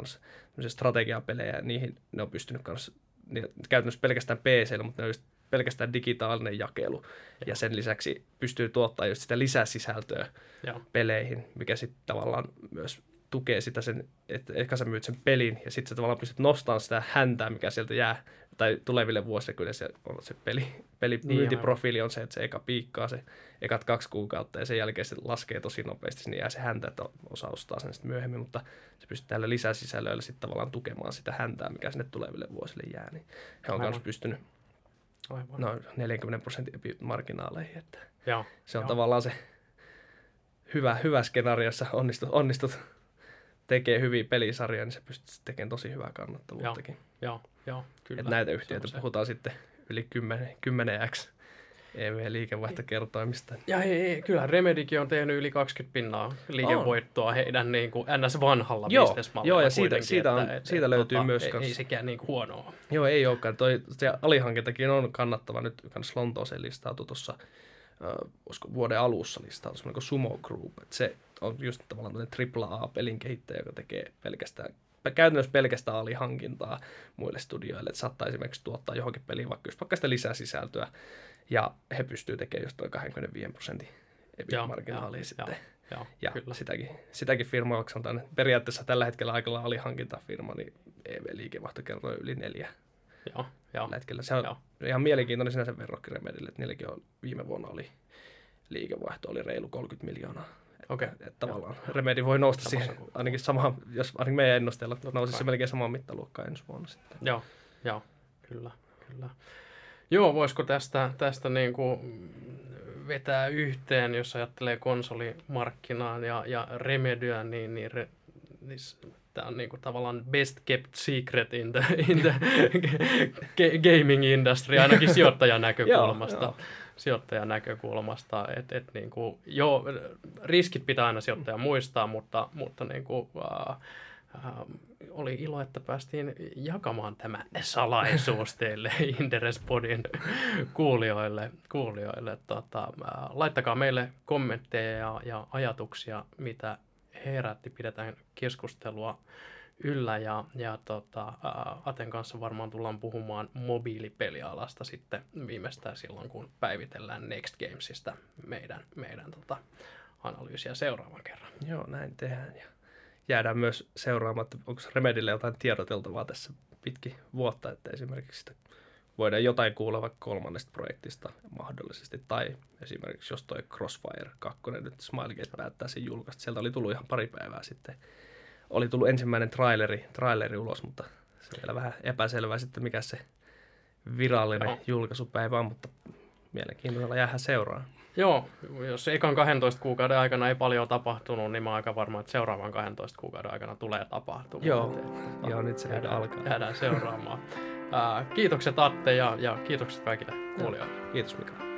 myös strategiapelejä ja niihin ne on pystynyt kanssa, niin käytännössä pelkästään PC, mutta ne on just pelkästään digitaalinen jakelu. Ja, ja sen lisäksi pystyy tuottamaan just sitä lisäsisältöä ja. peleihin, mikä sitten tavallaan myös tukee sitä sen, että ehkä sä myyt sen pelin ja sitten sä tavallaan pystyt nostamaan sitä häntää, mikä sieltä jää, tai tuleville vuosille kyllä se on se peli, peli niin myyntiprofiili on se, että se eka piikkaa se ekat kaksi kuukautta ja sen jälkeen se laskee tosi nopeasti, niin jää se häntä, että osa ostaa sen sitten myöhemmin, mutta se pystyy tällä lisäsisällöillä sitten tavallaan tukemaan sitä häntää, mikä sinne tuleville vuosille jää, niin he on myös pystynyt Aivan. noin 40 prosentin marginaaleihin, että Joo. se on Joo. tavallaan se hyvä, hyvä skenaario, jossa onnistut, onnistut tekee hyviä pelisarjoja, niin se pystyy tekemään tosi hyvää kannattavuuttakin. Joo, joo, kyllä. Et näitä yhtiöitä puhutaan sitten yli 10, 10x EV-liikevaihtokertoimista. Ja hei, hei, kyllä Remedykin on tehnyt yli 20 pinnaa liikevoittoa on. heidän niin kuin NS-vanhalla joo, bisnesmallilla. Joo, ja siitä, siitä, on, että, siitä löytyy tota, myös... Ei, kans... ei sekään niin huonoa. Joo, ei olekaan. Toi, se alihankintakin on kannattava nyt kans Lontooseen listautu tuossa äh, vuoden alussa listautu, semmoinen kuin Sumo Group. Et se on just tavallaan tämmöinen AAA-pelin kehittäjä, joka tekee pelkästään käytännössä pelkästään alihankintaa muille studioille, että saattaa esimerkiksi tuottaa johonkin peliin vaikka, just vaikka sitä lisää sisältöä, ja he pystyvät tekemään just noin 25 prosentin EBIT-marginaalia sitten. Joo, ja kyllä. sitäkin, sitäkin firmaa, on periaatteessa tällä hetkellä aika alihankintafirma, niin EV-liikevaihto kertoo yli neljä. Joo, joo. Tällä hetkellä. Se on joo. ihan mielenkiintoinen sinänsä verrokki Remedille, että niilläkin on, viime vuonna oli liikevaihto oli reilu 30 miljoonaa Okei. Okay. Että tavallaan Joo. Remedi voi nousta Samassa siihen, kuin. ainakin sama, jos ainakin meidän ennusteella nousisi se melkein samaan mittaluokkaan ensi vuonna sitten. Joo, Joo. kyllä, kyllä. Joo, voisiko tästä, tästä niin kuin vetää yhteen, jos ajattelee konsolimarkkinaa ja, ja Remedyä, niin, niin, re, niin tämä on niin kuin tavallaan best kept secret in the, in the gaming industry, ainakin sijoittajan näkökulmasta. joo, joo sijoittajan näkökulmasta. Et, et niin kuin, joo, riskit pitää aina sijoittaja muistaa, mutta, mutta niin kuin, äh, äh, oli ilo, että päästiin jakamaan tämä salaisuus teille Interespodin kuulijoille. kuulijoille. Tota, äh, laittakaa meille kommentteja ja, ja ajatuksia, mitä herätti. Pidetään keskustelua yllä ja, ja tota, Aten kanssa varmaan tullaan puhumaan mobiilipelialasta sitten viimeistään silloin, kun päivitellään Next Gamesista meidän, meidän tota, analyysiä seuraavan kerran. Joo, näin tehdään. Ja jäädään myös seuraamaan, että onko Remedille jotain tiedoteltavaa tässä pitki vuotta, että esimerkiksi sitä voidaan jotain kuulla vaikka kolmannesta projektista mahdollisesti, tai esimerkiksi jos toi Crossfire 2 nyt Smilegate päättää sen julkaista, sieltä oli tullut ihan pari päivää sitten oli tullut ensimmäinen traileri, traileri ulos, mutta se on vielä vähän epäselvää sitten, mikä se virallinen no. julkaisupäivä on, mutta Mielenkiintoisella jäähän seuraa. Joo, jos ekan 12 kuukauden aikana ei paljon tapahtunut, niin mä oon aika varma, että seuraavan 12 kuukauden aikana tulee tapahtumaan. Joo, Joo nyt se jäädään, alkaa. Jäädään seuraamaan. Ää, kiitokset Atte ja, ja kiitokset kaikille kuulijoille. Kiitos Mika.